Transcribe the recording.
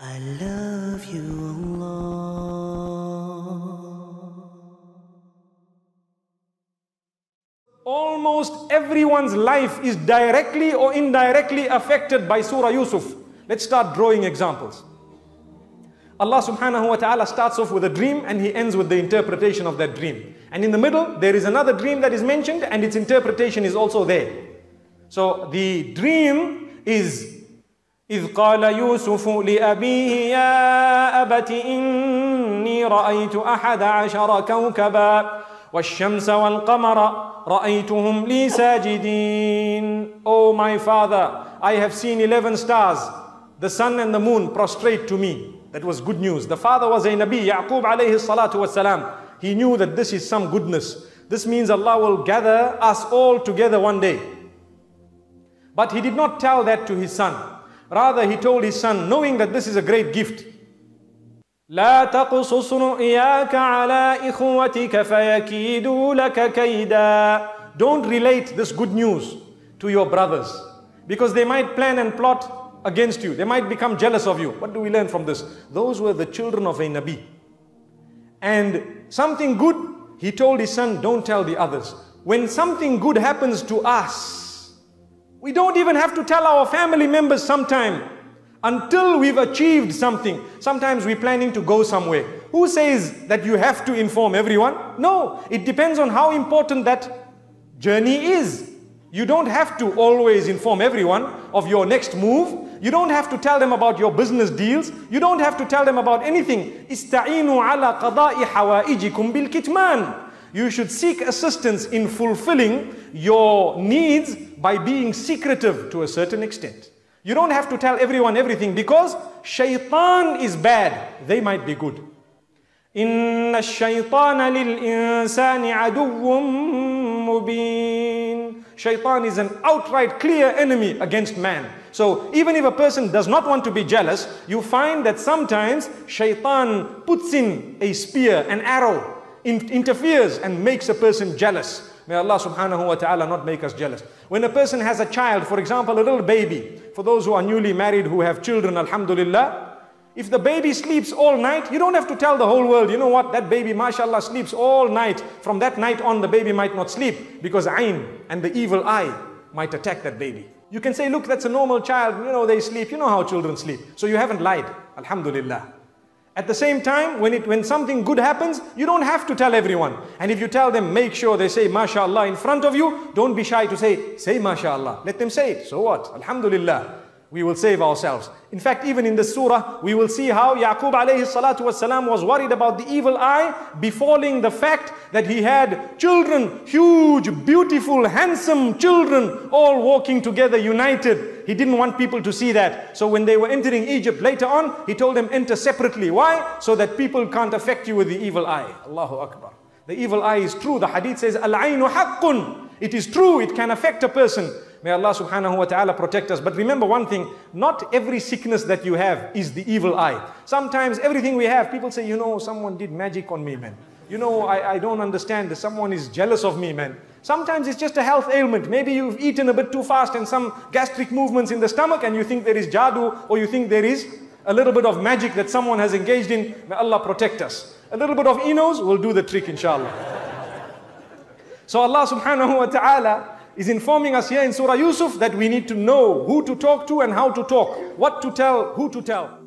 I love you, Allah. Almost everyone's life is directly or indirectly affected by Surah Yusuf. Let's start drawing examples. Allah subhanahu wa ta'ala starts off with a dream and he ends with the interpretation of that dream. And in the middle, there is another dream that is mentioned and its interpretation is also there. So the dream is إذ قال يوسف لأبيه يا أبت إني رأيت أحد عشر كوكبا والشمس والقمر رأيتهم لي ساجدين Oh my father, I have seen 11 stars. The sun and the moon prostrate to me. That was good news. The father was a Nabi, Yaqub alayhi salatu wasalam. He knew that this is some goodness. This means Allah will gather us all together one day. But he did not tell that to his son. Rather, he told his son, knowing that this is a great gift. لا تقصص رؤياك على إخوتك فيكيدوا لك كيدا Don't relate this good news to your brothers because they might plan and plot against you. They might become jealous of you. What do we learn from this? Those were the children of a Nabi. And something good, he told his son, don't tell the others. When something good happens to us, we don't even have to tell our family members sometime until we've achieved something. Sometimes we're planning to go somewhere. Who says that you have to inform everyone? No, it depends on how important that journey is. You don't have to always inform everyone of your next move. You don't have to tell them about your business deals. You don't have to tell them about anything. Ala qada'i hawaijikum bil kitman. You should seek assistance in fulfilling your needs by being secretive to a certain extent. You don't have to tell everyone everything because shaitan is bad. They might be good. إن الشيطان للإنسان عدو مبين Shaitan is an outright clear enemy against man. So even if a person does not want to be jealous, you find that sometimes shaitan puts in a spear, an arrow in interferes and makes a person jealous. May Allah subhanahu wa ta'ala not make us jealous. When a person has a child, for example, a little baby, for those who are newly married who have children, alhamdulillah, if the baby sleeps all night, you don't have to tell the whole world, you know what, that baby, mashallah, sleeps all night. From that night on, the baby might not sleep because ayn and the evil eye might attack that baby. You can say, look, that's a normal child, you know, they sleep, you know how children sleep. So you haven't lied, alhamdulillah. At the same time, when, it, when something good happens, you don't have to tell everyone. And if you tell them, make sure they say MashaAllah in front of you, don't be shy to say, say MashaAllah. Let them say it. So what? Alhamdulillah we will save ourselves. In fact, even in the surah, we will see how Yaqub alayhi salatu wasalam was worried about the evil eye befalling the fact that he had children, huge, beautiful, handsome children, all walking together, united. He didn't want people to see that. So when they were entering Egypt later on, he told them enter separately. Why? So that people can't affect you with the evil eye. Allahu Akbar. The evil eye is true. The hadith says, Al-aynu haqqun. It is true. It can affect a person. May Allah subhanahu wa ta'ala protect us. But remember one thing, not every sickness that you have is the evil eye. Sometimes everything we have, people say, you know, someone did magic on me, man. You know, I, I don't understand. Someone is jealous of me, man. Sometimes it's just a health ailment. Maybe you've eaten a bit too fast and some gastric movements in the stomach and you think there is jadoo or you think there is a little bit of magic that someone has engaged in. May Allah protect us. A little bit of Eno's will do the trick, inshallah. so Allah subhanahu wa ta'ala is informing us here in Surah Yusuf that we need to know who to talk to and how to talk, what to tell, who to tell.